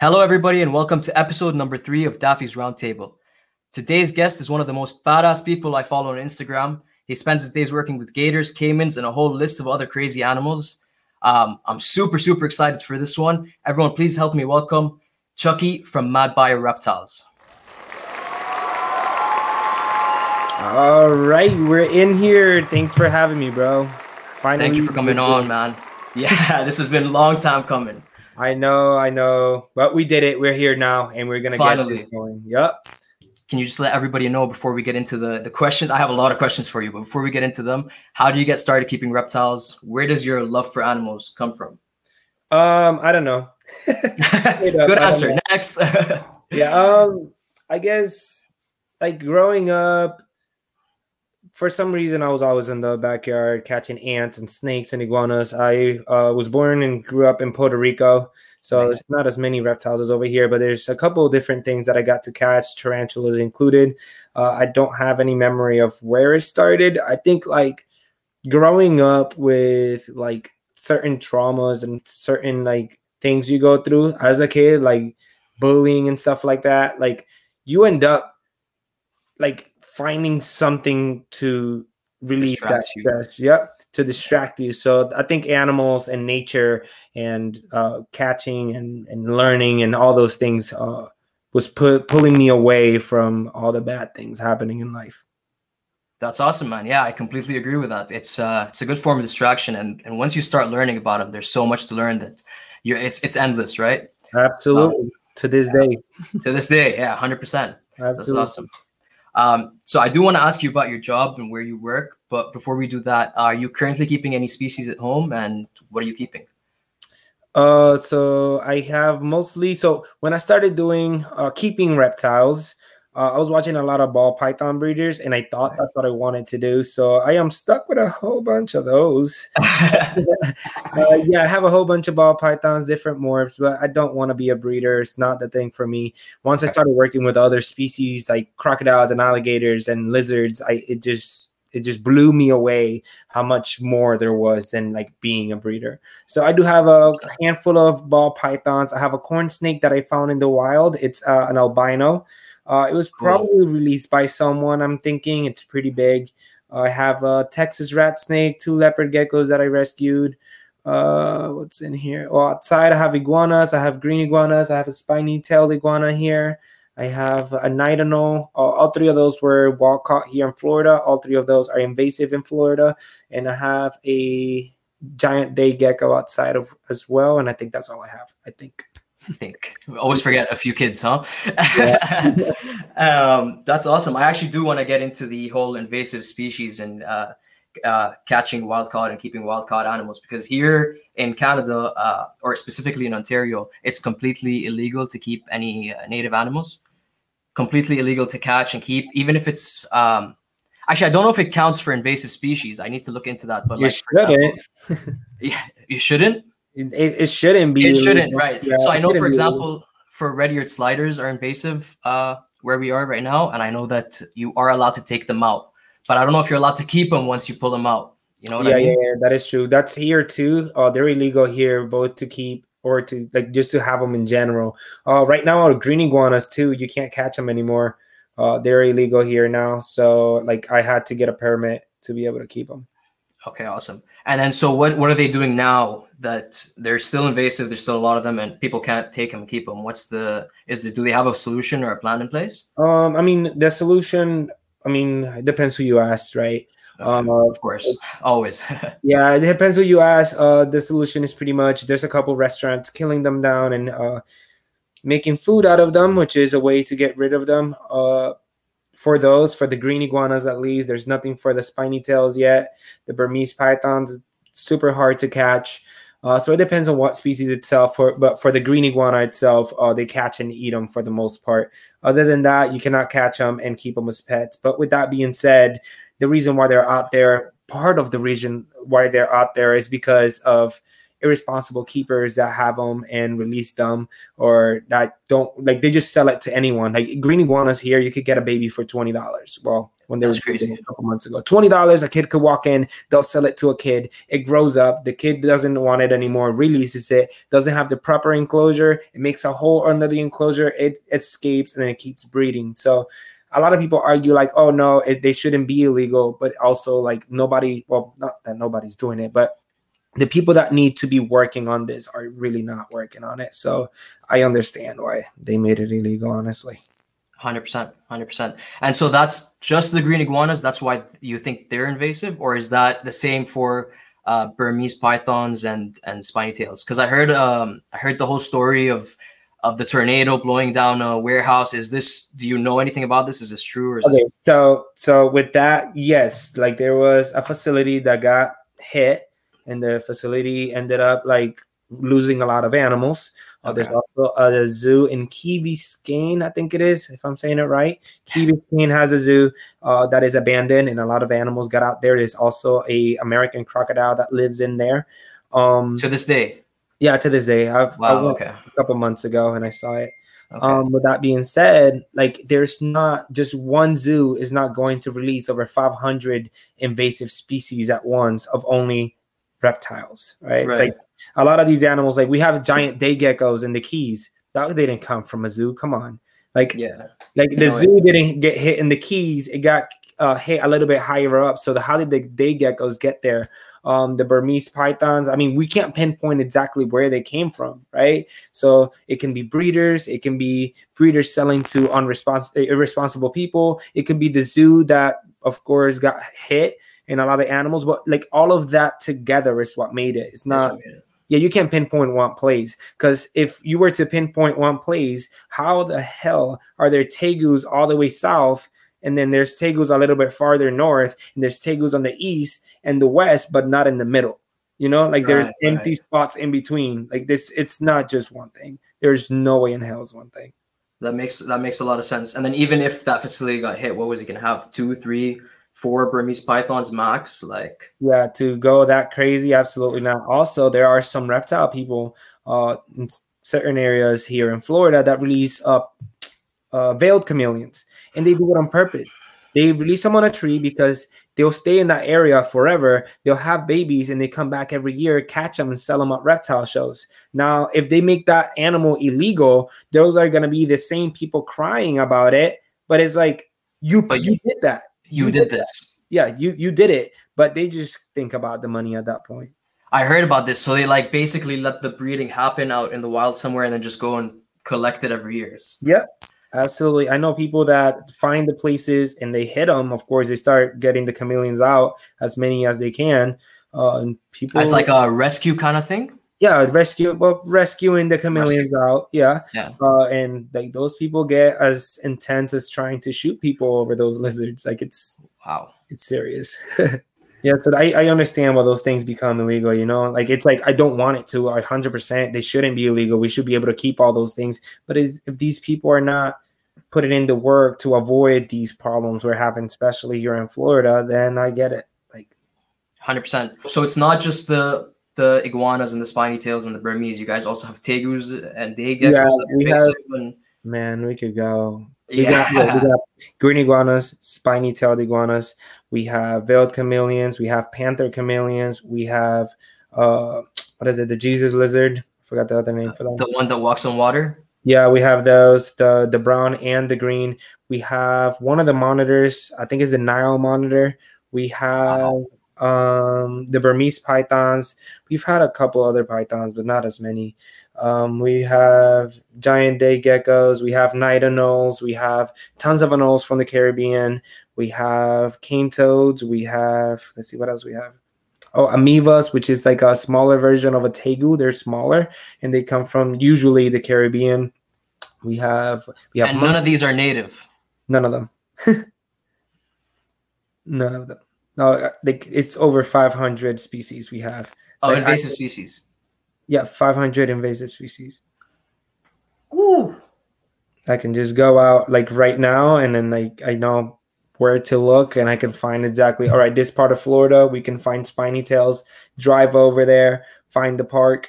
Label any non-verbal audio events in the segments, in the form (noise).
Hello, everybody, and welcome to episode number three of Daffy's Roundtable. Today's guest is one of the most badass people I follow on Instagram. He spends his days working with gators, caimans, and a whole list of other crazy animals. Um, I'm super, super excited for this one. Everyone, please help me welcome Chucky from Mad Bio Reptiles. All right, we're in here. Thanks for having me, bro. Finally, thank you for coming on, man. (laughs) Yeah, this has been a long time coming. I know, I know, but we did it. We're here now, and we're gonna Finally. get it going. Yep. Can you just let everybody know before we get into the the questions? I have a lot of questions for you, but before we get into them, how do you get started keeping reptiles? Where does your love for animals come from? Um, I don't know. (laughs) Good answer. Next. (laughs) yeah. Um, I guess like growing up, for some reason, I was always in the backyard catching ants and snakes and iguanas. I uh, was born and grew up in Puerto Rico, so nice. it's not as many reptiles as over here, but there's a couple of different things that I got to catch, tarantulas included. Uh, I don't have any memory of where it started. I think like growing up with like certain traumas and certain like things you go through as a kid, like bullying and stuff like that, like you end up like finding something to release distract that stress. Yep, to distract you. So I think animals and nature and uh, catching and, and learning and all those things uh, was put pulling me away from all the bad things happening in life. That's awesome, man. Yeah, I completely agree with that. It's uh, it's a good form of distraction, and and once you start learning about them, there's so much to learn that you're it's it's endless, right? Absolutely. Um, to this yeah. day. to this day, yeah, hundred percent. That's awesome. Um, so I do want to ask you about your job and where you work, but before we do that, are you currently keeping any species at home, and what are you keeping? Uh, so I have mostly. So when I started doing uh, keeping reptiles, uh, I was watching a lot of ball python breeders, and I thought that's what I wanted to do. So I am stuck with a whole bunch of those. (laughs) (laughs) uh, yeah, I have a whole bunch of ball pythons, different morphs, but I don't want to be a breeder. It's not the thing for me. Once I started working with other species like crocodiles and alligators and lizards, I it just it just blew me away how much more there was than like being a breeder. So I do have a handful of ball pythons. I have a corn snake that I found in the wild. It's uh, an albino. Uh, it was probably cool. released by someone. I'm thinking it's pretty big. Uh, I have a Texas rat snake, two leopard geckos that I rescued. Uh, what's in here? Oh, outside I have iguanas. I have green iguanas. I have a spiny tailed iguana here. I have a knight anole. Uh, all three of those were wild caught here in Florida. All three of those are invasive in Florida. And I have a giant day gecko outside of as well. And I think that's all I have. I think. I think we always forget a few kids, huh? Yeah. (laughs) um, that's awesome. I actually do want to get into the whole invasive species and uh, uh, catching wild caught and keeping wild caught animals because here in Canada, uh, or specifically in Ontario, it's completely illegal to keep any uh, native animals. Completely illegal to catch and keep, even if it's. Um, actually, I don't know if it counts for invasive species. I need to look into that. But you like, shouldn't. (laughs) Yeah, you shouldn't. It, it, shouldn't be. It shouldn't, right? Yeah, so I know, for example, for red-eared sliders are invasive uh, where we are right now, and I know that you are allowed to take them out, but I don't know if you're allowed to keep them once you pull them out. You know what yeah, I mean? Yeah, yeah, that is true. That's here too. Uh, they're illegal here, both to keep or to like just to have them in general. Uh, right now, our green iguanas too. You can't catch them anymore. Uh, they're illegal here now. So like, I had to get a permit to be able to keep them. Okay, awesome. And then, so what what are they doing now that they're still invasive? There's still a lot of them, and people can't take them keep them. What's the is the do they have a solution or a plan in place? Um, I mean, the solution. I mean, it depends who you ask, right? Okay, um, of course, always. (laughs) yeah, it depends who you ask. Uh, the solution is pretty much there's a couple restaurants killing them down and uh, making food out of them, which is a way to get rid of them. Uh, for those, for the green iguanas at least, there's nothing for the spiny tails yet. The Burmese pythons, super hard to catch. Uh, so it depends on what species itself. For but for the green iguana itself, uh, they catch and eat them for the most part. Other than that, you cannot catch them and keep them as pets. But with that being said, the reason why they're out there, part of the reason why they're out there is because of irresponsible keepers that have them and release them or that don't like they just sell it to anyone like green iguanas here you could get a baby for $20 well when they That's were crazy. a couple months ago. Twenty dollars, a kid could walk in, they'll sell it to a kid. It grows up. The kid doesn't want it anymore, releases it, doesn't have the proper enclosure. It makes a hole under the enclosure. It escapes and then it keeps breeding. So a lot of people argue like, oh no, it, they shouldn't be illegal, but also like nobody. Well, not that nobody's doing it, but the people that need to be working on this are really not working on it. So I understand why they made it illegal, honestly. 100%. 100%. And so that's just the green iguanas. That's why you think they're invasive? Or is that the same for uh, Burmese pythons and, and spiny tails? Because I heard um, I heard the whole story of of the tornado blowing down a warehouse. Is this? Do you know anything about this? Is this true? Or is okay, this- so so with that, yes, like there was a facility that got hit and the facility ended up like losing a lot of animals. Uh, There's also a zoo in Key Biscayne, I think it is, if I'm saying it right. Key Biscayne has a zoo uh, that is abandoned, and a lot of animals got out there. There's also a American crocodile that lives in there. Um, to this day. Yeah, to this day. I've, wow, okay. a couple months ago and I saw it. Okay. Um, with that being said, like there's not just one zoo is not going to release over 500 invasive species at once of only reptiles, right? right. It's like a lot of these animals, like we have giant day geckos in the Keys. That they didn't come from a zoo. Come on, like yeah, like the no, zoo didn't get hit in the Keys. It got uh, hit a little bit higher up. So the, how did the day geckos get there? Um, the Burmese pythons. I mean, we can't pinpoint exactly where they came from, right? So it can be breeders, it can be breeders selling to unresponsible, irresponsible people. It could be the zoo that, of course, got hit in a lot of animals, but like all of that together is what made it. It's not. Yeah, you can't pinpoint one place because if you were to pinpoint one place, how the hell are there tegus all the way south, and then there's tegus a little bit farther north, and there's tegus on the east and the west, but not in the middle? You know, like there's right, empty right. spots in between. Like this, it's not just one thing. There's no way in hell is one thing. That makes that makes a lot of sense. And then even if that facility got hit, what was he gonna have? Two, three, four Burmese pythons max. Like yeah, to go that crazy, absolutely not. Also, there are some reptile people uh, in certain areas here in Florida that release uh, uh, veiled chameleons, and they do it on purpose. They release them on a tree because they'll stay in that area forever. They'll have babies and they come back every year, catch them and sell them at reptile shows. Now, if they make that animal illegal, those are going to be the same people crying about it. But it's like you, but you did that you, you did, did this. Yeah, you you did it, but they just think about the money at that point. I heard about this. So they like basically let the breeding happen out in the wild somewhere and then just go and collect it every year. Yep. Absolutely. I know people that find the places and they hit them. Of course, they start getting the chameleons out as many as they can. Uh, and people. It's like a rescue kind of thing yeah rescue well rescuing the chameleons Rescue. out yeah. Yeah. Uh, and like those people get as intense as trying to shoot people over those (laughs) lizards. Like it's wow. it's serious. (laughs) Yeah so I, I understand why those things become illegal you know? Like it's like i don't want it to 100% they shouldn't be illegal. We should be able to keep all those things. But if these people are not putting in the work to avoid these problems we're having especially here in florida then i get it. Like 100% so it's not just the the iguanas and the spiny tails and the Burmese. You guys also have tegus and get yeah, have, and, man, we could go. We yeah. Got, we got green iguanas, spiny tailed iguanas. We have veiled chameleons. We have panther chameleons. We have uh, what is it? The Jesus lizard. I forgot the other name for that. The one that walks on water. Yeah, we have those the the brown and the green. We have one of the monitors. I think is the Nile monitor. We have. Wow um, the Burmese pythons. We've had a couple other pythons, but not as many. Um, we have giant day geckos. We have knight anoles. We have tons of anoles from the Caribbean. We have cane toads. We have, let's see what else we have. Oh, ameivas, which is like a smaller version of a tegu. They're smaller and they come from usually the Caribbean. We have, we have, and none of these are native. None of them. (laughs) none of them. No, uh, like it's over 500 species we have. Oh, like invasive I, species. Yeah, 500 invasive species. Ooh. I can just go out like right now and then like I know where to look and I can find exactly all right, this part of Florida, we can find spiny tails, drive over there, find the park,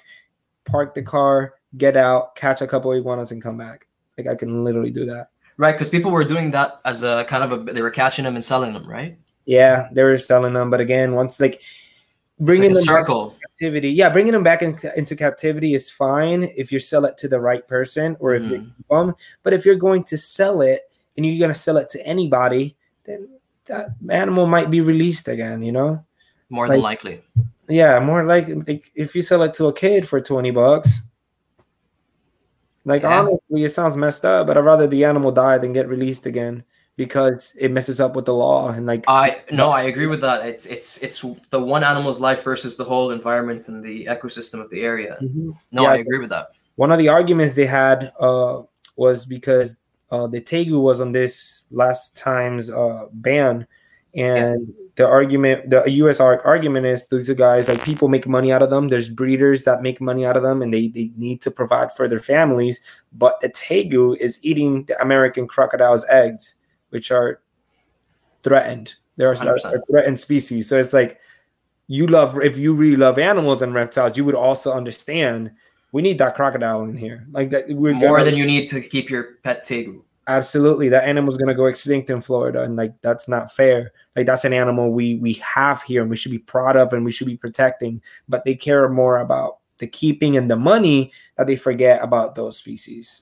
park the car, get out, catch a couple of iguanas and come back. Like I can literally do that. Right, because people were doing that as a kind of a they were catching them and selling them, right? Yeah, they were selling them, but again, once like bringing like them circle. captivity, yeah, bringing them back into, into captivity is fine if you sell it to the right person or if you mm. keep them. But if you're going to sell it and you're going to sell it to anybody, then that animal might be released again. You know? More than likely. Yeah, more like, like if you sell it to a kid for twenty bucks. Like Yeah. honestly, it sounds messed up, but I'd rather the animal die than get released again because it messes up with the law and like I no, I agree with that. It's it's it's the one animal's life versus the whole environment and the ecosystem of the area. Mhm. No, Yeah. I agree with that. one of the arguments they had uh, was because uh, the tegu was on this last time's uh, ban, and the argument, the U.S. arg- argument is these are guys like people make money out of them. There's breeders that make money out of them, and they they need to provide for their families. But the tegu is eating the American crocodile's eggs, which are threatened. There are, are threatened species. So it's like you love if you really love animals and reptiles, you would also understand we need that crocodile in here. Like that we're More gonna- than you need to keep your pet tegu. absolutely that animal's gonna go extinct in Florida, and like that's not fair. Like that's an animal we we have here and we should be proud of and we should be protecting. But they care more about the keeping and the money that they forget about those species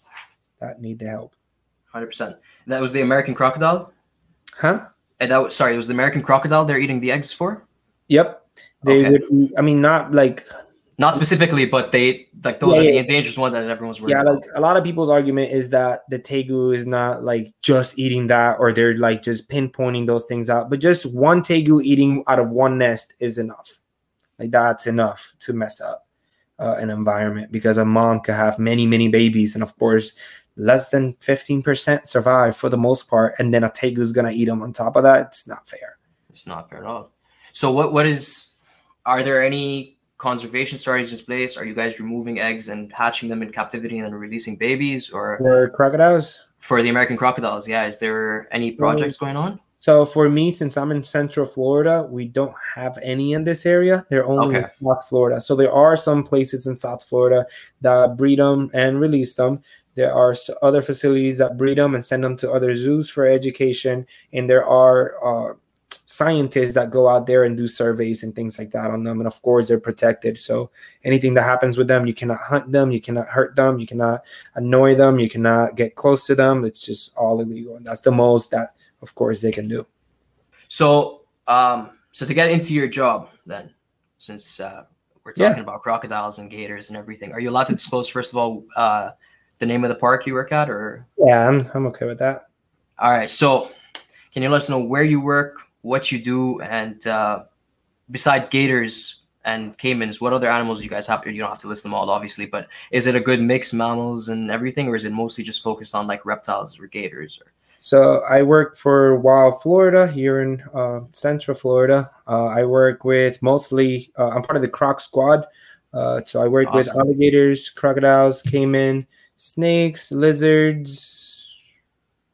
that need the help. Hundred percent. That was the American crocodile. Huh? And that was sorry, it was the American crocodile they're eating the eggs for. Yep. They Okay. would. I mean, not like Not specifically, but they like those Yeah, are yeah. the endangered ones that everyone's worried about. yeah, about. like a lot of people's argument is that the tegu is not like just eating that, or they're like just pinpointing those things out. But just one tegu eating out of one nest is enough. Like that's enough to mess up uh, an environment because a mom could have many, many babies, and of course, less than fifteen percent survive for the most part, and then a tegu is gonna eat them on top of that. It's not fair. It's not fair at all. So what what is are there any conservation strategies in place? Are you guys removing eggs and hatching them in captivity and then releasing babies or For crocodiles, for the American crocodiles? Yeah, is there any projects going on? So for me, since I'm in Central Florida, we don't have any in this area. They're only in Okay. South Florida. So there are some places in South Florida that breed them and release them. There are other facilities that breed them and send them to other zoos for education. And there are uh, scientists that go out there and do surveys and things like that on them. And of course, they're protected. So anything that happens with them, you cannot hunt them, you cannot hurt them, you cannot annoy them, you cannot get close to them. It's just all illegal. And that's the most that, of course, they can do. So um so to get into your job then, since uh, we're Yeah. talking about crocodiles and gators and everything, are you allowed to disclose first of all uh, the name of the park you work at or Yeah, I'm, I'm okay with that. All right. So, can you let us know where you work, what you do, and uh, besides gators and caimans, what other animals you guys have? You don't have to list them all, obviously, but is it a good mix, mammals and everything, or is it mostly just focused on like reptiles or gators? Or So I work for Wild Florida here in uh, Central Florida. Uh, I work with mostly. Uh, I'm part of the Croc Squad. Uh, so I work with alligators, crocodiles, caiman, snakes, lizards,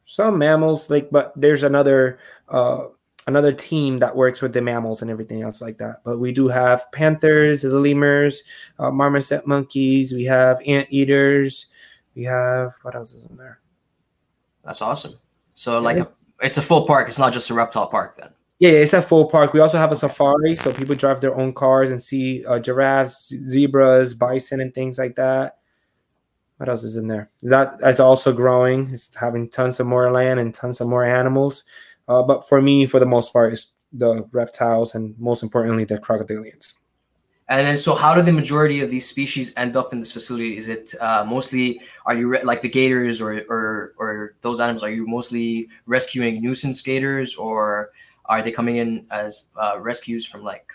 some mammals. Like, but there's another uh, another team that works with the mammals and everything else like that. But we do have panthers, lemurs, uh, marmoset monkeys. We have anteaters. We have what else is in there? that's awesome. So, like, a, it's a full park. It's not just a reptile park then. Yeah, yeah, it's a full park. We also have a safari, so people drive their own cars and see uh, giraffes, zebras, bison, and things like that. What else is in there? That is also growing. It's having tons of more land and tons of more animals. Uh, but for me, for the most part, it's the reptiles and most importantly, the crocodilians. And then, so how do the majority of these species end up in this facility? Is it uh, mostly are you re- like the gators or, or or those animals? Are you mostly rescuing nuisance gators, or are they coming in as uh, rescues from like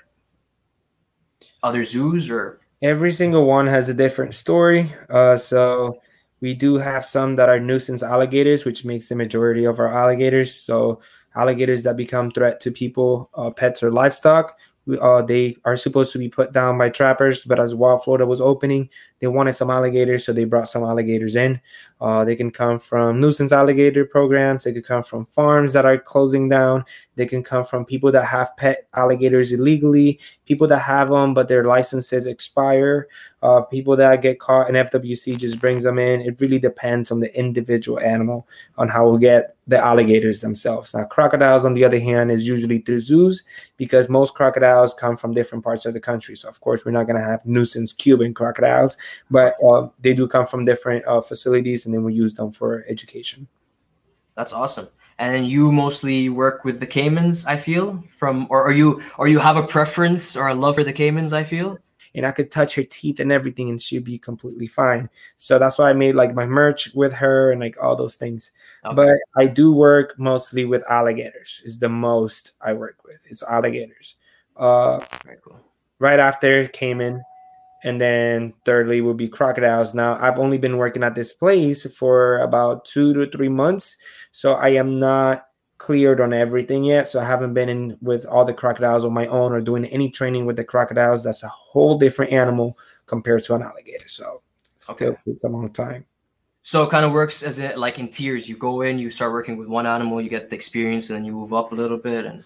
other zoos? Or Every single one has a different story. Uh, so we do have some that are nuisance alligators, which makes the majority of our alligators. So alligators that become threat to people, uh, pets, or livestock. We, uh, they are supposed to be put down by trappers, but as Wild Florida was opening, they wanted some alligators, so they brought some alligators in. Uh, they can come from nuisance alligator programs. They could come from farms that are closing down. They can come from people that have pet alligators illegally, people that have them but their licenses expire, uh, people that get caught and FWC just brings them in. It really depends on the individual animal on how we get the alligators themselves. Now, crocodiles, on the other hand, is usually through zoos because most crocodiles come from different parts of the country. So, of course, we're not going to have nuisance Cuban crocodiles, but uh, they do come from different uh, facilities and then we use them for education. That's awesome. And then you mostly work with the caimans, I feel, from or are you or you have a preference or a love for the caimans? I feel? And I could touch her teeth and everything and she'd be completely fine. So that's why I made like my merch with her and like all those things. Okay. But I do work mostly with alligators, is the most I work with. It's alligators. Uh cool. right after caiman, and then thirdly will be crocodiles. Now i've only been working at this place for about two to three months so i am not cleared on everything yet. So i haven't been in with all the crocodiles on my own or doing any training with the crocodiles. That's a whole different animal compared to an alligator. So still okay. takes a long time. So it kind of works as it like in tiers. You go in you start working with one animal you get the experience and then you move up a little bit and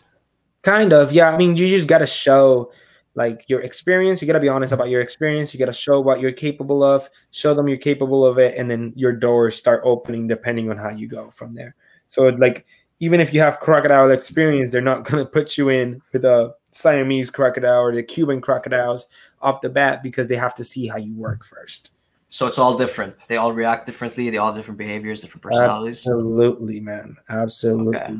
kind of yeah. I mean you just got to show like your experience you got to be honest about your experience. You got to show what you're capable of show them you're capable of it and then your doors start opening depending on how you go from there. So like even if you have crocodile experience they're not (laughs) going to put you in with a siamese crocodile or the cuban crocodiles off the bat because they have to see how you work first. So it's all different. They all react differently. They all have different behaviors different personalities. Absolutely man. Absolutely. Okay.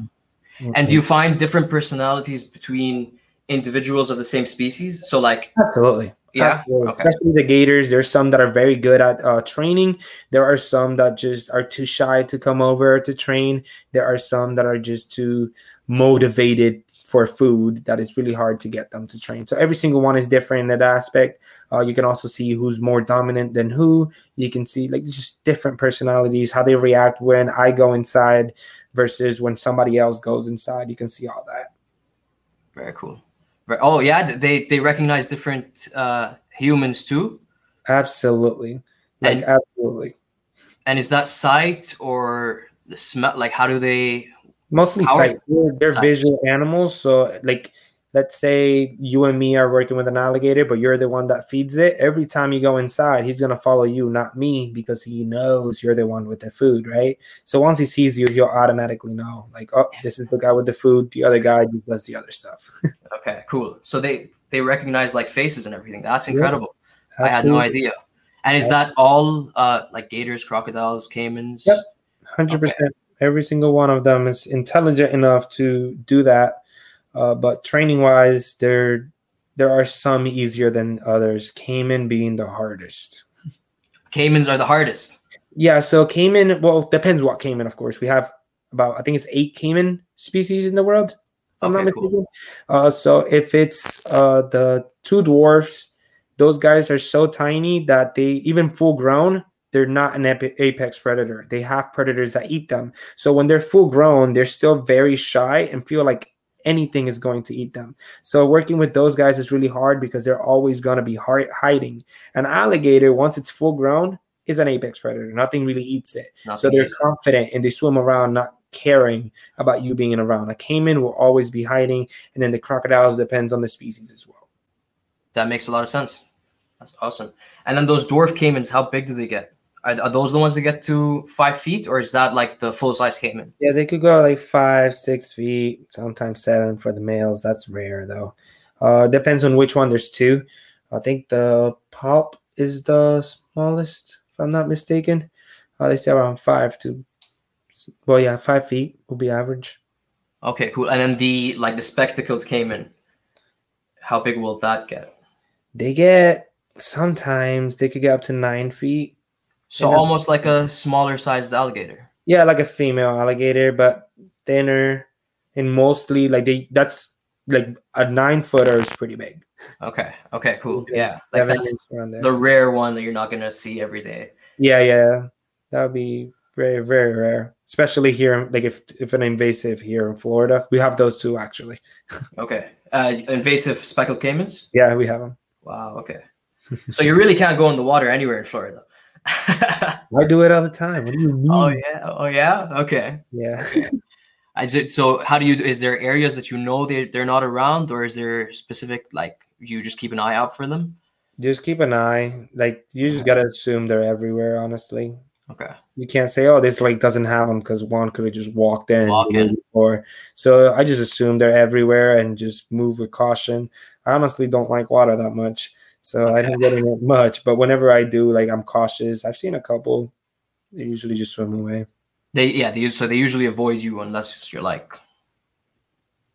Okay. and do you find different personalities between individuals of the same species? So like absolutely. Yeah, absolutely. Okay. especially the gators. There's some that are very good at uh, training. There are some that just are too shy to come over to train. There are some that are just too motivated for food that is really hard to get them to train. So every single one is different in that aspect. Uh, you can also see who's more dominant than who. You can see like just different personalities, how they react when I go inside versus when somebody else goes inside. You can see all that. Very cool. Oh yeah, they they recognize different uh, humans too. Absolutely, like and, absolutely. And is that sight or the smell? Like, how do they? Mostly sight. They're, they're sight. visual animals, so like let's say you and me are working with an alligator, but you're the one that feeds it. Every time you go inside, he's gonna follow you, not me, because he knows you're the one with the food, right? So once he sees you, he'll automatically know, like, oh, this is the guy with the food. The other guy does the other stuff. (laughs) okay, cool. So they they recognize like faces and everything. That's incredible. Yeah, I had no idea. And is that all uh like gators, crocodiles, caimans? Yep, hundred okay. percent. Every single one of them is intelligent enough to do that uh, but training wise, there there are some easier than others. Caiman being the hardest. Caimans are the hardest. Yeah, so caiman. Well, depends what caiman, Of course, we have about I think it's eight caiman species in the world. If I'm not mistaken. Cool. Uh, so if it's uh, the two dwarfs, those guys are so tiny that they even full grown they're not an apex predator. They have predators that eat them. So when they're full grown, they're still very shy and feel like anything is going to eat them. So working with those guys is really hard because they're always going to be hiding. An alligator, once it's full grown, is an apex predator. Nothing really eats it. Nothing so they're confident and they swim around not caring about you being around. A caiman will always be hiding, and then the crocodiles depends on the species as well. That makes a lot of sense. That's awesome. And then those dwarf caimans, how big do they get? Are, are, those the ones that get to five feet, or is that like the full size caiman? Yeah, they could go like five, six feet, sometimes seven for the males. That's rare though. Uh, depends on which one. There's two. I think the pop is the smallest, if I'm not mistaken. Uh, they say around five to, well, yeah, five feet will be average. Okay, cool. And then the like the spectacled caiman, how big will that get? They get sometimes they could get up to nine feet so almost like a smaller sized alligator. Yeah, like a female alligator, but thinner and mostly like they that's like a nine footer is pretty big. Okay. Okay, cool. Yeah. Like that's the rare one that you're not gonna see every day. Yeah, yeah. That would be very, very rare. Especially here, like if if an invasive here in Florida. We have those two actually. (laughs) okay. Uh invasive speckled caimans? Yeah, we have them. Wow, okay. so you really can't go in the water anywhere in Florida. (laughs) I do it all the time. What do you oh, mean? Oh yeah. Oh yeah. Okay. Yeah. Is it so? How do you? Is there areas that you know they they're not around, or is there specific like you just keep an eye out for them? Just keep an eye. Like you just gotta assume they're everywhere. Honestly, Okay. you can't say, "Oh, this lake doesn't have them" because one could have just walked in. Walk in. before. So I just assume they're everywhere and just move with caution. I honestly don't like water that much, so I don't get in it much. But whenever I do, like I'm cautious. I've seen a couple. They usually just swim away. They yeah. They so they usually avoid you unless you're like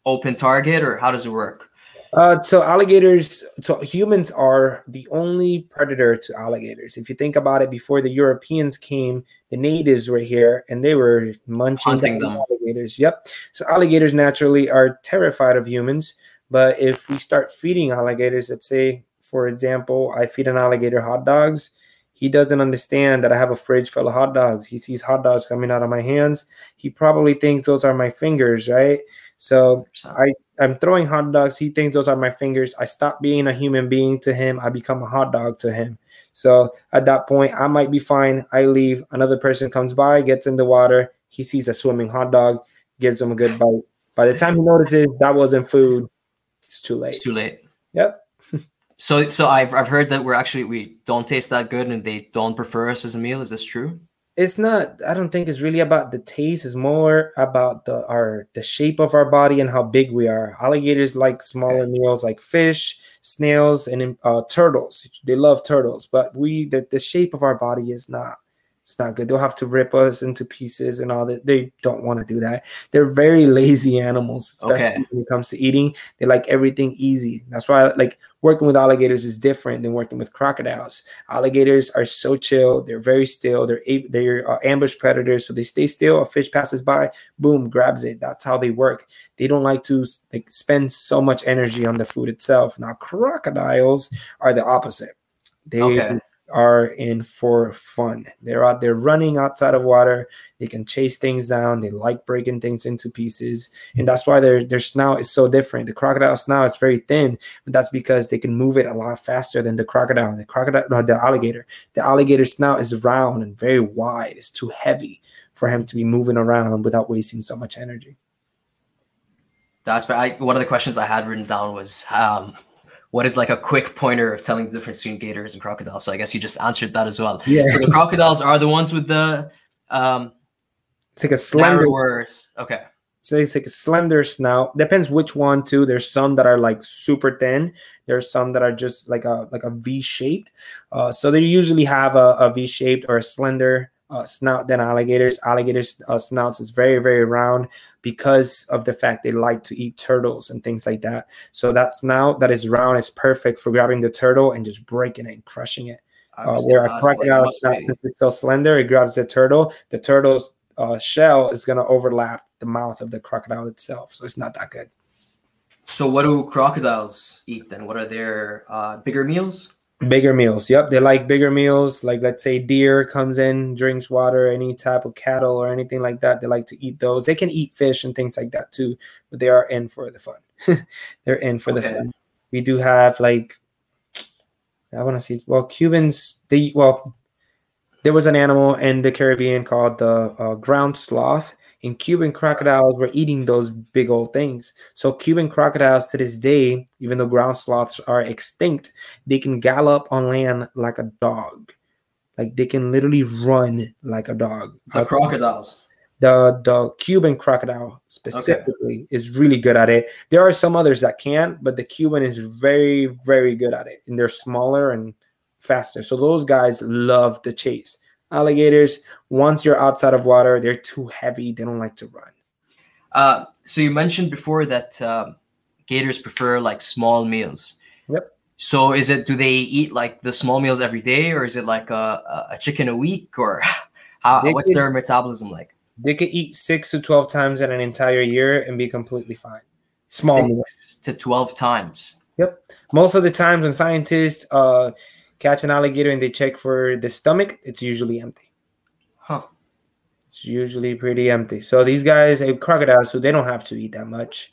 open target, or how does it work? Uh, so alligators, so humans are the only predator to alligators. If you think about it, before the Europeans came, the natives were here and they were munching down them. alligators. Yep. So alligators naturally are terrified of humans. But if we start feeding alligators, let's say, for example, I feed an alligator hot dogs, he doesn't understand that I have a fridge full of hot dogs. He sees hot dogs coming out of my hands. He probably thinks those are my fingers, right? So I I'm throwing hot dogs. He thinks those are my fingers. I stop being a human being to him. I become a hot dog to him. So at that point, I might be fine. I leave. Another person comes by, gets in the water. He sees a swimming hot dog, gives him a good bite. By the time he notices that wasn't food, it's too late. it's too late. Yep. (laughs) So so I've I've heard that we're actually we don't taste that good and they don't prefer us as a meal. Is this true? It's not. I don't think it's really about the taste. It's more about the our the shape of our body and how big we are. Alligators like smaller meals, like fish, snails, and uh, turtles. They love turtles, but we the, the shape of our body is not. It's not good. They'll have to rip us into pieces and all that. They don't want to do that. They're very lazy animals, especially Okay. when it comes to eating. They like everything easy. That's why like working with alligators is different than working with crocodiles. Alligators are so chill. They're very still. They're they're uh, ambush predators, so they stay still. A fish passes by, boom, grabs it. That's how they work. They don't like to like spend so much energy on the food itself. Now crocodiles are the opposite. They Okay. Are in for fun. They're out there running outside of water. They can chase things down. They like breaking things into pieces, and that's why their their snout is so different. The crocodile snout is very thin, but that's because they can move it a lot faster than the crocodile. The crocodile, no, the alligator. The alligator snout is round and very wide. It's too heavy for him to be moving around without wasting so much energy. That's I, one of the questions I had written down was um, what is like a quick pointer of telling the difference between gators and crocodiles? So I guess you just answered that as well. Yeah, So the crocodiles are the ones with the um, it's like a slender. narrower. Okay. So it's like a slender snout. Depends which one too. There's some that are like super thin. There's some that are just like a like a V shaped. Uh, so they usually have a, a V shaped or a slender uh, snout than alligators. Alligators uh, snouts is very very round because of the fact they like to eat turtles and things like that. So that snout that is round is perfect for grabbing the turtle and just breaking it and crushing it. Uh, where a crocodile snout, since it's so slender, it grabs the turtle. The turtle's uh, shell is going to overlap the mouth of the crocodile itself, so it's not that good. So what do crocodiles eat then? What are their uh, bigger meals? Bigger meals. Yep, they like bigger meals. Like let's say deer comes in, drinks water, any type of cattle or anything like that. They like to eat those. They can eat fish and things like that too, but they are in for the fun. (laughs) They're in for the fun. We do have like I want to see. Well, Cubans. They well, there was an animal in the Caribbean called the uh, ground sloth, and Cuban crocodiles were eating those big old things. So Cuban crocodiles to this day, even though ground sloths are extinct, they can gallop on land like a dog. Like they can literally run like a dog. The crocodiles. The the Cuban crocodile specifically is really good at it. There are some others that can, but the Cuban is very very good at it, and they're smaller and faster. So those guys love the chase. Alligators, once you're outside of water, they're too heavy. They don't like to run. Uh, so you mentioned before that um, gators prefer like small meals. Yep. So is it do they eat like the small meals every day, or is it like a, a chicken a week, or (laughs) how, what's could- their metabolism like? They could eat six to twelve times in an entire year and be completely fine. Small meals. To twelve times. Yep. Most of the times when scientists uh, catch an alligator and they check for the stomach, it's usually empty. Huh. It's usually pretty empty. So these guys, they crocodiles, so they don't have to eat that much.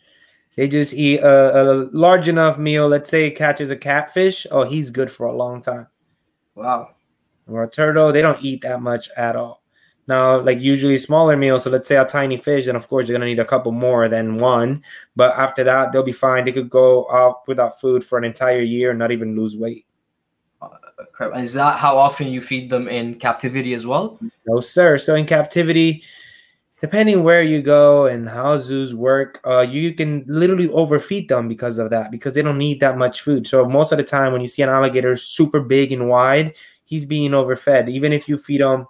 They just eat a, a large enough meal. Let's say it catches a catfish. Oh, he's good for a long time. Wow. Or a turtle, they don't eat that much at all. Now, like usually smaller meals, so let's say a tiny fish, then of course you're gonna need a couple more than one. But after that, they'll be fine. They could go out without food for an entire year and not even lose weight. Is that how often you feed them in captivity as well? No, sir. So in captivity, depending where you go and how zoos work, uh, you can literally overfeed them because of that, because they don't need that much food. So most of the time, when you see an alligator super big and wide, he's being overfed. Even if you feed him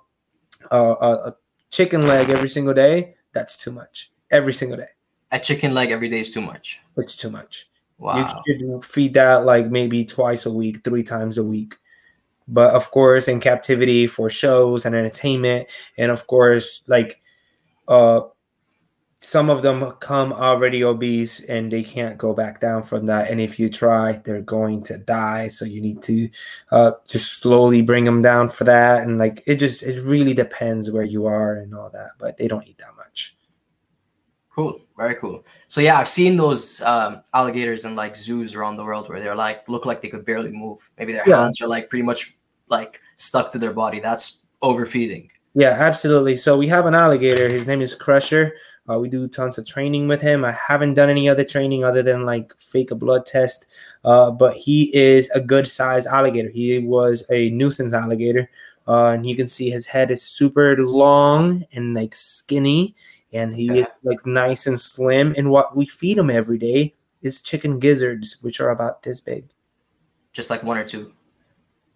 uh, a, a chicken leg every single day, that's too much. Every single day. A chicken leg every day is too much. It's too much. Wow. You should feed that like maybe twice a week, three times a week. But of course, in captivity for shows and entertainment, and of course, like uh some of them come already obese and they can't go back down from that. And if you try they're going to die. So you need to uh just slowly bring them down for that. And like it just it really depends where you are and all that. But they don't eat that cool very cool so yeah i've seen those um, alligators in like zoos around the world where they're like look like they could barely move maybe their yeah. hands are like pretty much like stuck to their body that's overfeeding yeah, absolutely. So we have an alligator. His name is Crusher. Uh, we do tons of training with him. I haven't done any other training other than like fake a blood test. Uh, but he is a good sized alligator. He was a nuisance alligator. Uh, and you can see his head is super long and like skinny. And he is like nice and slim. And what we feed him every day is chicken gizzards, which are about this big. Just like one or two.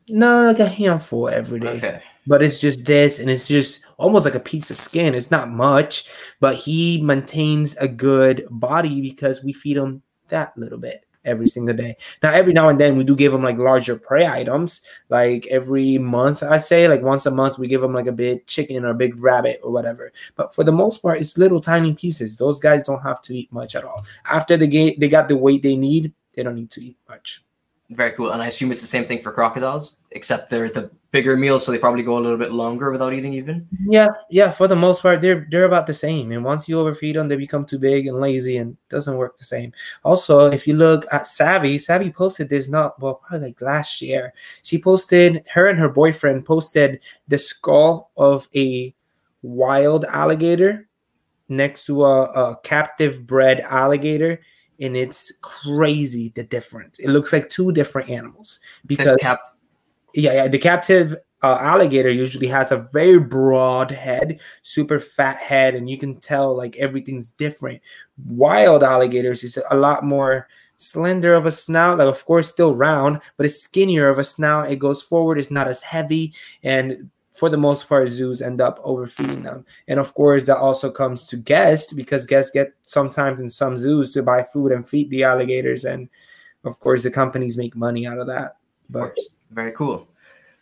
No, like a handful every day. Okay but it's just this and it's just almost like a piece of skin it's not much but he maintains a good body because we feed him that little bit every single day. Now every now and then we do give them like larger prey items. Like every month i say like once a month we give them like a big chicken or a big rabbit or whatever. But for the most part it's little tiny pieces. Those guys don't have to eat much at all. After the game they got the weight they need they don't need to eat much. Very cool. And i assume it's the same thing for crocodiles except they're the bigger meals, so they probably go a little bit longer without eating even. Yeah, yeah. For the most part, they're they're about the same. And once you overfeed them, they become too big and lazy, and doesn't work the same. Also, if you look at Savvy, Savvy posted this not well probably like last year. She posted her and her boyfriend posted the skull of a wild alligator next to a, a captive bred alligator and it's crazy the difference. It looks like two different animals because cap- yeah, yeah, the captive uh, alligator usually has a very broad head, super fat head, and you can tell like everything's different. Wild alligators is a lot more slender of a snout, like of course still round, but it's skinnier of a snout. It goes forward, it's not as heavy, and for the most part, zoos end up overfeeding them. And of course, that also comes to guests because guests get sometimes in some zoos to buy food and feed the alligators, and of course, the companies make money out of that. But very cool.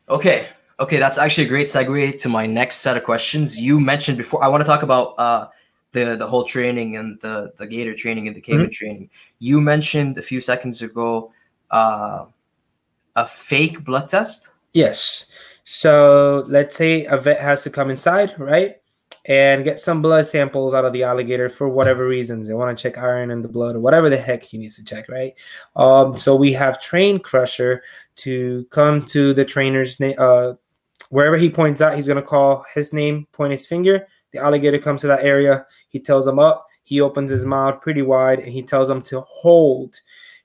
Okay. Okay, that's actually a great segue to my next set of questions. You mentioned before I want to talk about uh, the the whole training and the the gator training and the caiman mm-hmm. training. You mentioned a few seconds ago uh, a fake blood test. Yes. So let's say a vet has to come inside, right? And get some blood samples out of the alligator for whatever reasons. They want to check iron in the blood or whatever the heck he needs to check, right? Um, so we have trained Crusher to come to the trainer's name. Uh, wherever he points out, he's going to call his name, point his finger. The alligator comes to that area. He tells him up. He opens his mouth pretty wide and he tells him to hold.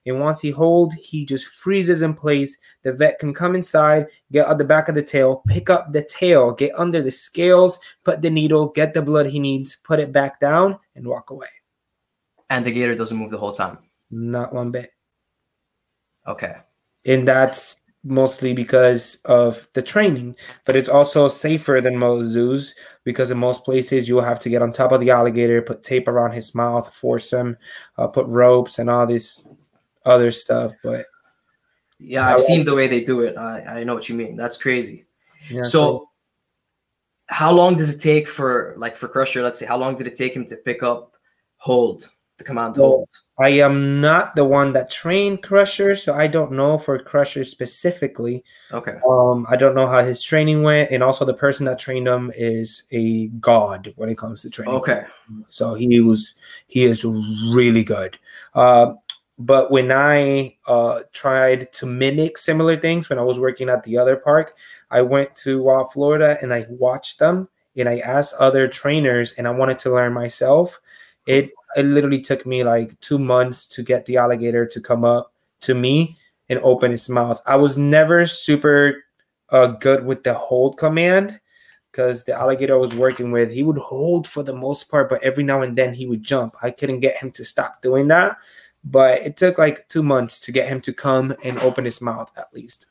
And once he hold, he just freezes in place. The vet can come inside, get at the back of the tail, pick up the tail, get under the scales, put the needle, get the blood he needs, put it back down, and walk away. And the gator doesn't move the whole time. Not one bit. Okay. And that's mostly because of the training, but it's also safer than most zoos because in most places you'll have to get on top of the alligator, put tape around his mouth, force him, uh, put ropes and all this other stuff. But yeah, I've seen the way they do it. I, I know what you mean. That's crazy. Yeah, so crazy. how long does it take for like for Crusher, let's say, how long did it take him to pick up hold, the command so hold? I am not the one that trained Crusher, so I don't know for Crusher specifically. Okay. Um, I don't know how his training went, and also the person that trained him is a god when it comes to training. Okay. So he was he is really good. Uh, but when I uh, tried to mimic similar things when I was working at the other park, I went to Wild Florida and I watched them and I asked other trainers and I wanted to learn myself. It it literally took me like two months to get the alligator to come up to me and open his mouth. I was never super uh, good with the hold command because the alligator I was working with, he would hold for the most part, but every now and then he would jump. I couldn't get him to stop doing that, but it took like two months to get him to come and open his mouth at least.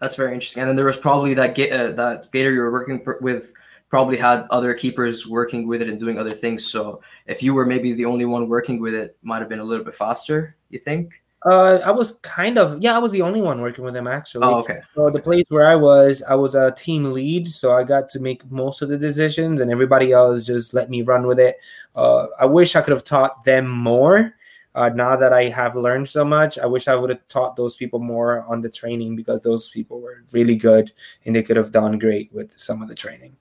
That's very interesting. And then there was probably that ga- uh, that gator you were working with probably had other keepers working with it and doing other things. So if you were maybe the only one working with it, might have been a little bit faster. You think? Uh, I was kind of yeah, I was the only one working with him actually. Oh, okay. So the place where I was, I was a team lead, so I got to make most of the decisions, and everybody else just let me run with it. Uh, I wish I could have taught them more. Uh, now that I have learned so much, I wish I would have taught those people more on the training because those people were really good and they could have done great with some of the training.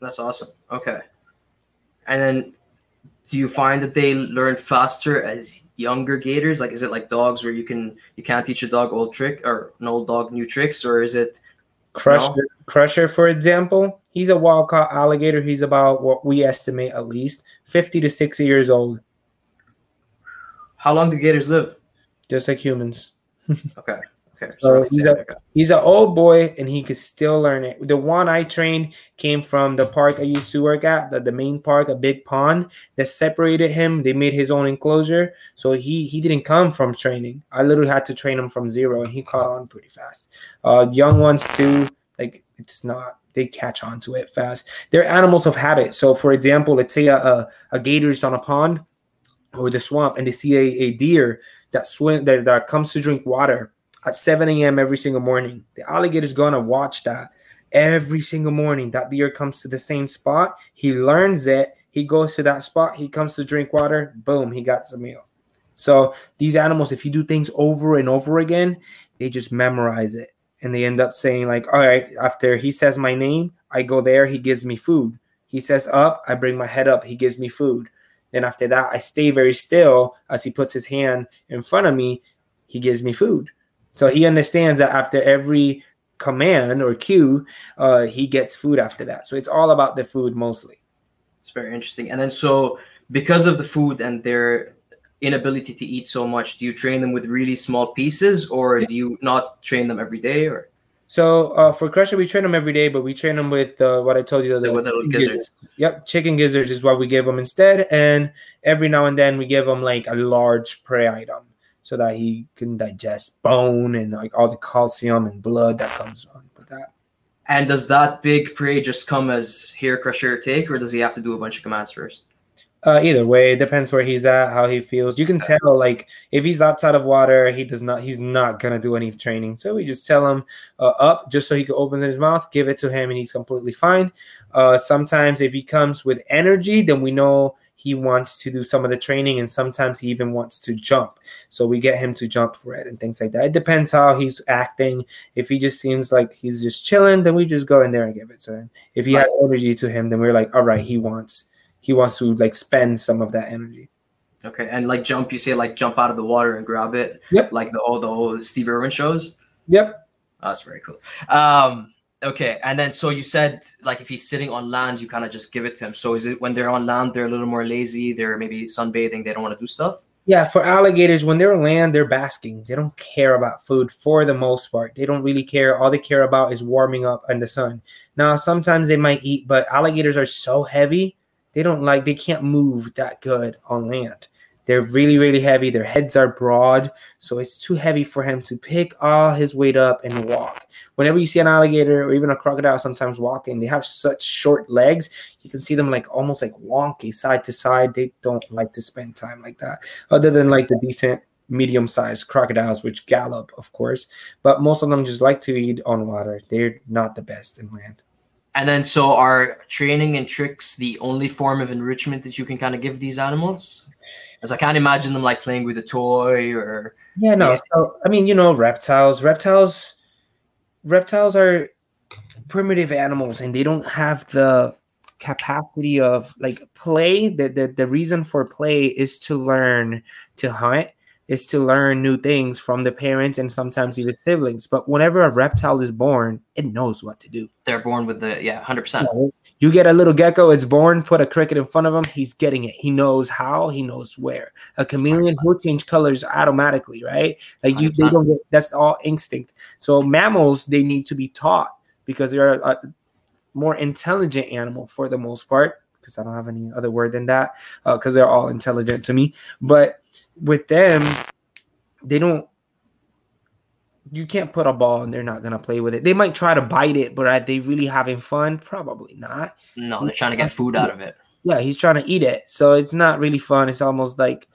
That's awesome. Okay. And then do you find that they learn faster as younger gators? Like, is it like dogs where you can you can't teach a dog old trick or an old dog new tricks, or is it Crusher? No? Crusher, for example, he's a wild caught alligator. He's about what we estimate at least fifty to sixty years old. How long do gators live? Just like humans. (laughs) okay. Okay. So he's a, he's an old boy and he could still learn it. The one I trained came from the park I used to work at, the, the main park, a big pond that separated him. They made his own enclosure. So he he didn't come from training. I literally had to train him from zero and he caught on pretty fast. Uh young ones too, like it's not they catch on to it fast. They're animals of habit. So for example, let's say a, a, a gator's on a pond or the swamp and they see a, a deer that swim that, that comes to drink water at 7 a.m. every single morning. The alligator's gonna watch that every single morning. That deer comes to the same spot. He learns it. He goes to that spot. He comes to drink water. Boom, he got some meal. So these animals, if you do things over and over again, they just memorize it. And they end up saying, like, all right, after he says my name, I go there, he gives me food. He says up, I bring my head up, he gives me food. Then after that, I stay very still as he puts his hand in front of me, he gives me food. So he understands that after every command or cue, uh, he gets food after that. So it's all about the food mostly. It's very interesting. And then so because of the food and their inability to eat so much, do you train them with really small pieces or do you not train them every day or? So uh, for Crusher, we train them every day, but we train them with uh, what I told you. The, the little gizzards. Yep, chicken gizzards is what we give them instead, and every now and then we give them like a large prey item so that he can digest bone and like all the calcium and blood that comes on with that. And does that big prey just come as here crusher take, or does he have to do a bunch of commands first? Uh, either way, it depends where he's at, how he feels. You can tell, like, if he's outside of water, he does not, he's not gonna do any training. So we just tell him uh, up just so he can open his mouth, give it to him, and he's completely fine. Uh, sometimes if he comes with energy, then we know he wants to do some of the training and sometimes he even wants to jump so we get him to jump for it and things like that it depends how he's acting if he just seems like he's just chilling then we just go in there and give it to him if he right. has energy to him then we're like all right he wants he wants to like spend some of that energy okay and like jump you say like jump out of the water and grab it yep like the old the old steve irwin shows yep oh, that's very cool um Okay, and then so you said like if he's sitting on land, you kind of just give it to him. So is it when they're on land, they're a little more lazy, they're maybe sunbathing, they don't want to do stuff? Yeah, for alligators, when they're on land, they're basking. They don't care about food for the most part. They don't really care. All they care about is warming up in the sun. Now, sometimes they might eat, but alligators are so heavy, they don't like they can't move that good on land. They're really, really heavy. Their heads are broad, so it's too heavy for him to pick all his weight up and walk. Whenever you see an alligator or even a crocodile sometimes walking, they have such short legs. You can see them like almost like wonky side to side. They don't like to spend time like that, other than like the decent medium sized crocodiles, which gallop, of course. But most of them just like to eat on water. They're not the best in land. And then, so are training and tricks the only form of enrichment that you can kind of give these animals? As I can't imagine them like playing with a toy or. Yeah, no. So, I mean, you know, reptiles. Reptiles. Reptiles are primitive animals, and they don't have the capacity of like play. The, the the reason for play is to learn to hunt is to learn new things from the parents and sometimes even siblings. But whenever a reptile is born, it knows what to do. They're born with the yeah, hundred percent. You get a little gecko, it's born, put a cricket in front of him, he's getting it. He knows how, he knows where. A chameleon will change colors automatically, right? Like you, they don't get that's all instinct. So mammals, they need to be taught because they're a more intelligent animal for the most part. Because I don't have any other word than that, because uh, they're all intelligent to me. But with them, they don't. You can't put a ball and they're not gonna play with it. They might try to bite it, but are they really having fun? Probably not. No, they're trying to get food out of it. Yeah, he's trying to eat it, so it's not really fun. It's almost like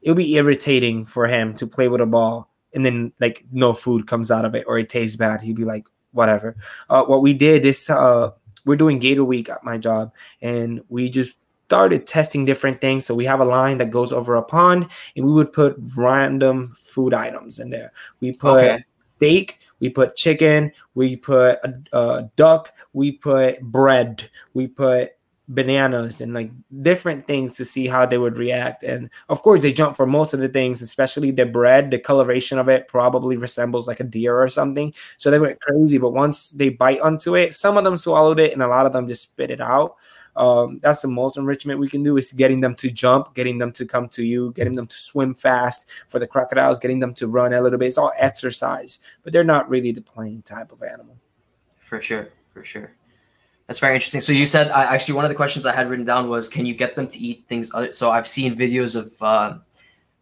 it'll be irritating for him to play with a ball and then like no food comes out of it or it tastes bad. He'd be like, whatever. Uh, what we did is uh, we're doing Gator Week at my job, and we just started testing different things. So we have a line that goes over a pond, and we would put random food items in there. We put okay. steak, we put chicken, we put a, a duck, we put bread, we put bananas and like different things to see how they would react. And of course, they jump for most of the things, especially the bread. The coloration of it probably resembles like a deer or something. So they went crazy. But once they bite onto it, some of them swallowed it, and a lot of them just spit it out. Um, that's the most enrichment we can do is getting them to jump, getting them to come to you, getting them to swim fast for the crocodiles, getting them to run a little bit. It's all exercise, but they're not really the playing type of animal. For sure, for sure. That's very interesting. So you said I actually one of the questions I had written down was, can you get them to eat things? Other, so I've seen videos of. Uh,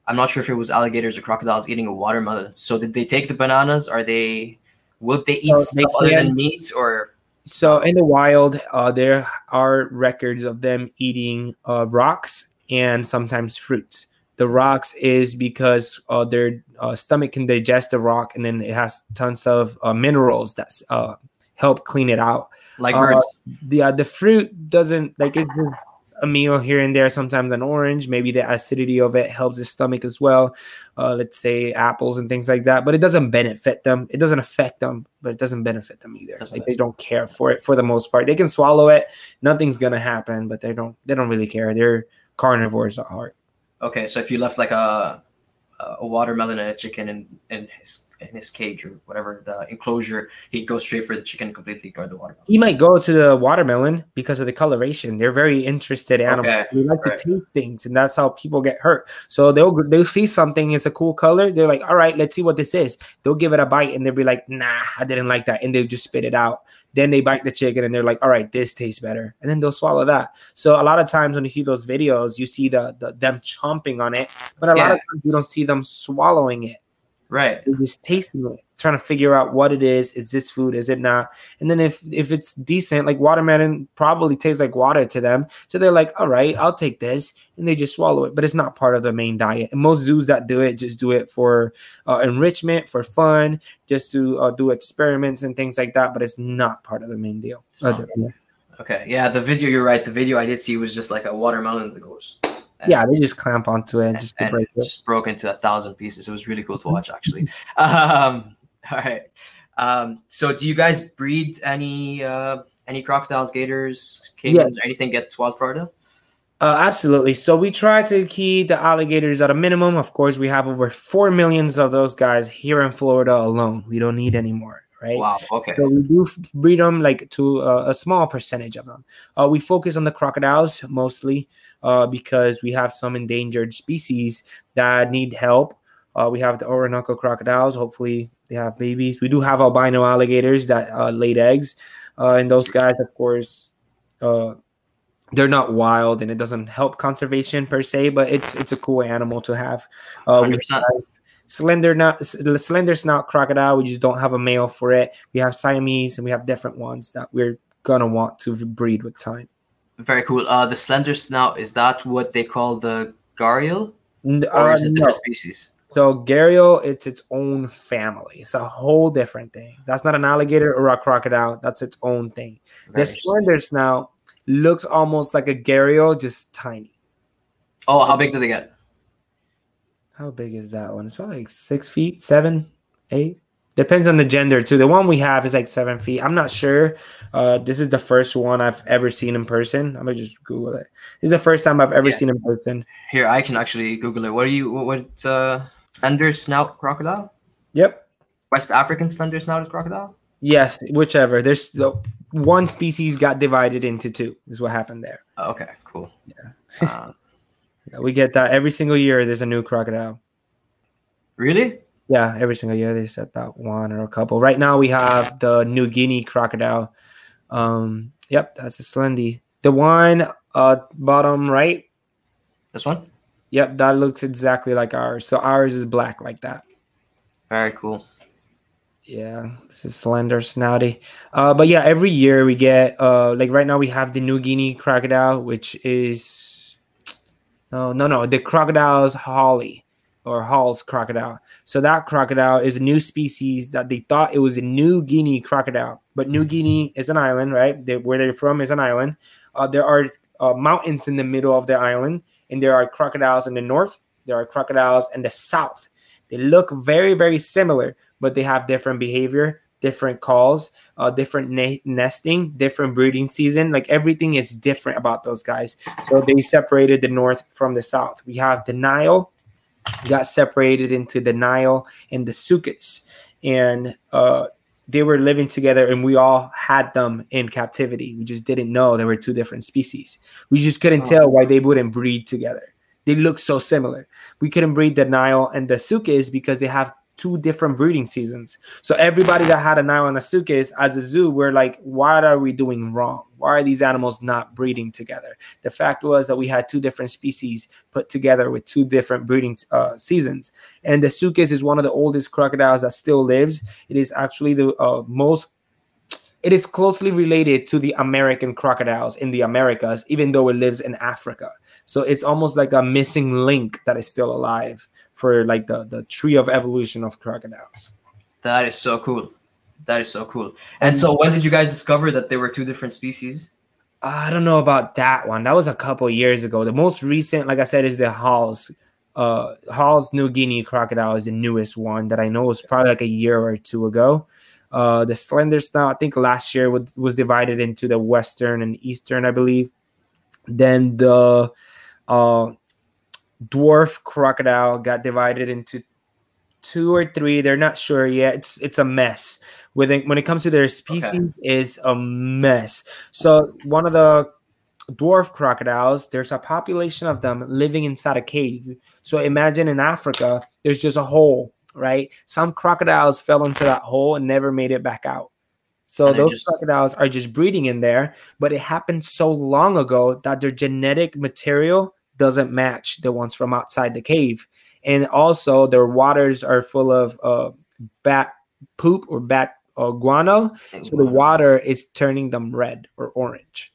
I'm not sure if it was alligators or crocodiles eating a watermelon. So did they take the bananas? Are they? Will they eat so stuff they other than meat or? So in the wild, uh, there are records of them eating uh, rocks and sometimes fruits. The rocks is because uh, their uh, stomach can digest the rock, and then it has tons of uh, minerals that uh, help clean it out. Like birds. Yeah, the fruit doesn't like it a meal here and there, sometimes an orange. Maybe the acidity of it helps the stomach as well. Uh, let's say apples and things like that, but it doesn't benefit them. It doesn't affect them, but it doesn't benefit them either. Doesn't like they don't care for it for the most part. They can swallow it, nothing's gonna happen, but they don't. They don't really care. They're carnivores at heart. Okay, so if you left like a a watermelon and a chicken in, in his in his cage or whatever the enclosure, he'd go straight for the chicken, completely ignore the watermelon. He might go to the watermelon because of the coloration. They're very interested animals. Okay. They like right. to taste things, and that's how people get hurt. So they'll they'll see something it's a cool color. They're like, all right, let's see what this is. They'll give it a bite, and they'll be like, nah, I didn't like that, and they'll just spit it out. Then they bite the chicken and they're like, all right, this tastes better. And then they'll swallow that. So a lot of times when you see those videos, you see the, the them chomping on it, but a yeah. lot of times you don't see them swallowing it. Right. Just tasting it, trying to figure out what it is. Is this food? Is it not? And then if if it's decent, like watermelon probably tastes like water to them. So they're like, all right, I'll take this. And they just swallow it. But it's not part of the main diet. And most zoos that do it just do it for uh, enrichment, for fun, just to uh, do experiments and things like that. But it's not part of the main deal. Okay. Yeah, the video, you're right. The video I did see was just like a watermelon that goes yeah, they just clamp onto it just and, it. Just broke into a thousand pieces. It was really cool to watch, actually. (laughs) um, all right. Um, so, do you guys breed any uh, any crocodiles, gators, caimans, yes. or anything get wild Florida? Uh, absolutely. So we try to keep the alligators at a minimum. Of course, we have over four millions of those guys here in Florida alone. We don't need any more right? Wow. Okay. So we do breed them like to uh, a small percentage of them. Uh, we focus on the crocodiles mostly uh, because we have some endangered species that need help. Uh, we have the Orinoco crocodiles. Hopefully, they have babies. We do have albino alligators that uh, laid eggs, uh, and those guys, of course, uh, they're not wild, and it doesn't help conservation per se. But it's it's a cool animal to have. Uh, we have slender not slender snout crocodile. We just don't have a male for it. We have Siamese, and we have different ones that we're gonna want to breed with time. Very cool. Uh, the slender snout is that what they call the gharial, or is it uh, different species? So gharial, it's its own family. It's a whole different thing. That's not an alligator or a crocodile. That's its own thing. Very the slender snout looks almost like a gharial, just tiny. Oh, how big do they get? How big is that one? It's probably like six feet, seven, eight. Depends on the gender too. The one we have is like seven feet. I'm not sure. Uh, this is the first one I've ever seen in person. I'm gonna just Google it. This is the first time I've ever Yeah. seen in person. Here, I can actually Google it. What are you? What? uh, slender snout crocodile? Yep. West African slender snouted crocodile? Yes, whichever. There's the one species got divided into two. Is what happened there. Oh, okay, cool. Yeah. uh, (laughs) Yeah, we get that every single year. There's a new crocodile. really? Yeah, every single year there's about one or a couple. Right now we have the New Guinea crocodile. Um, yep, that's a Slendy. The one uh bottom right. This one? Yep, that looks exactly like ours. So ours is black like that. Very cool. Yeah, this is slender, snouty. Uh, but yeah, every year we get uh, like right now we have the New Guinea crocodile, which is no, no, no, the Crocodylus halli or Hall's crocodile. So that crocodile is a new species that they thought it was a New Guinea crocodile, but New Guinea is an island, right? They, where they're from is an island. Uh, there are uh, mountains in the middle of the island, and there are crocodiles in the north. There are crocodiles in the south. They look very, very similar, but they have different behavior, different calls, uh, different ne- nesting, different breeding season. Like everything is different about those guys. So they separated the north from the south. We have the Nile, got separated into the Nile and the Suchus, and uh, they were living together, and we all had them in captivity. We just didn't know they were two different species. We just couldn't Oh. tell why they wouldn't breed together. They look so similar we couldn't breed the Nile and the Suchus because they have two different breeding seasons. So everybody that had a Nile and a Suchus as a zoo were like, what are we doing wrong? Why are these animals not breeding together? The fact was that we had two different species put together with two different breeding uh, seasons. And the Suchus is one of the oldest crocodiles that still lives. It is actually the uh, most it is closely related to the American crocodiles in the Americas, even though it lives in Africa. So it's almost like a missing link that is still alive for like the, the tree of evolution of crocodiles. That is so cool. That is so cool. And so, when did you guys discover that there were two different species? I don't know about that one. That was a couple years ago. The most recent, like I said, is the Hall's. Uh, Hall's New Guinea crocodile is the newest one that I know was probably like a year or two ago. Uh, the slender snout, I think last year was, was divided into the western and eastern, I believe. Then the uh, dwarf crocodile got divided into two or three. They're not sure yet. It's it's a mess. When it, when it comes to their species, is a mess. So one of the dwarf crocodiles, there's a population of them living inside a cave. So imagine in Africa, there's just a hole, right? Some crocodiles fell into that hole and never made it back out. So And those just- crocodiles are just breeding in there, but it happened so long ago that their genetic material doesn't match the ones from outside the cave. And also their waters are full of uh, bat poop or bat uh, guano. So the water is turning them red or orange.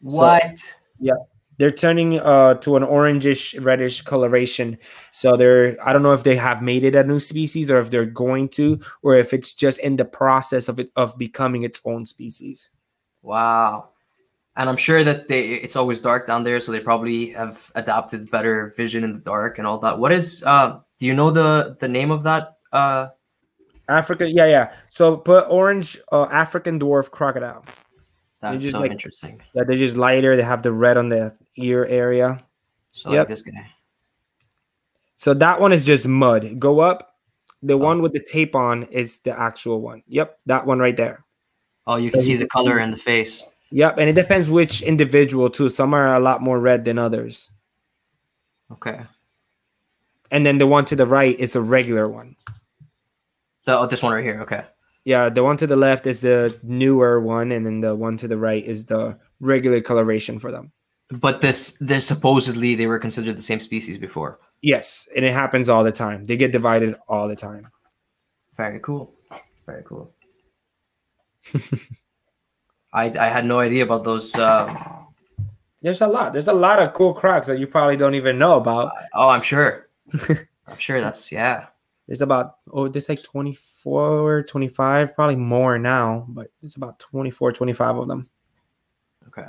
What? Yeah, they're turning uh, to an orangish reddish coloration. So they're I don't know if they have made it a new species or if they're going to, or if it's just in the process of it of becoming its own species. Wow. And I'm sure that they it's always dark down there, so they probably have adapted better vision in the dark and all that. What is uh do you know the the name of that uh Africa, yeah, yeah. So put orange uh, African dwarf crocodile. that's so like- interesting. Yeah, they're just lighter. They have the red on the ear area. So Yep. like this guy. So that one is just mud. Go up. The one with the tape on is the actual one. Yep, that one right there. Oh, you can So see the color in the face. Yep, and it depends which individual too. Some are a lot more red than others. Okay. And then the one to the right is a regular one. The, oh, this one right here. Okay. Yeah, the one to the left is the newer one, and then the one to the right is the regular coloration for them. But this this supposedly they were considered the same species before. Yes, and it happens all the time. They get divided all the time. Very cool. Very cool. (laughs) I I had no idea about those um There's a lot. There's a lot of cool crocs that you probably don't even know about. oh I'm sure. (laughs) I'm sure that's yeah. There's about oh, there's like 24, 25, probably more now, but it's about 24, 25 of them. Okay.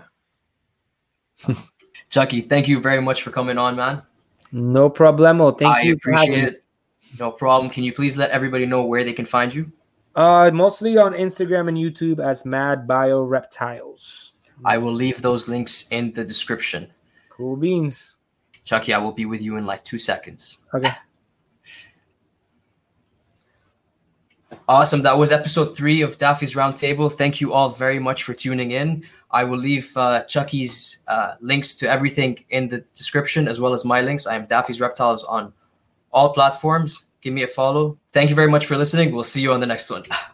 (laughs) Chucky, thank you very much for coming on, man. No problemo. Thank I you. having appreciate it. No problem. Can you please let everybody know where they can find you? Uh, mostly on Instagram and YouTube as Mad Bio Reptiles. I will leave those links in the description. Cool beans. Chucky, I will be with you in like two seconds. Okay. Awesome. That was episode three of Daffy's Roundtable. Thank you all very much for tuning in. I will leave uh, Chucky's uh, links to everything in the description as well as my links. I am Daffy's Reptiles on all platforms. Give me a follow. Thank you very much for listening. We'll see you on the next one. (laughs)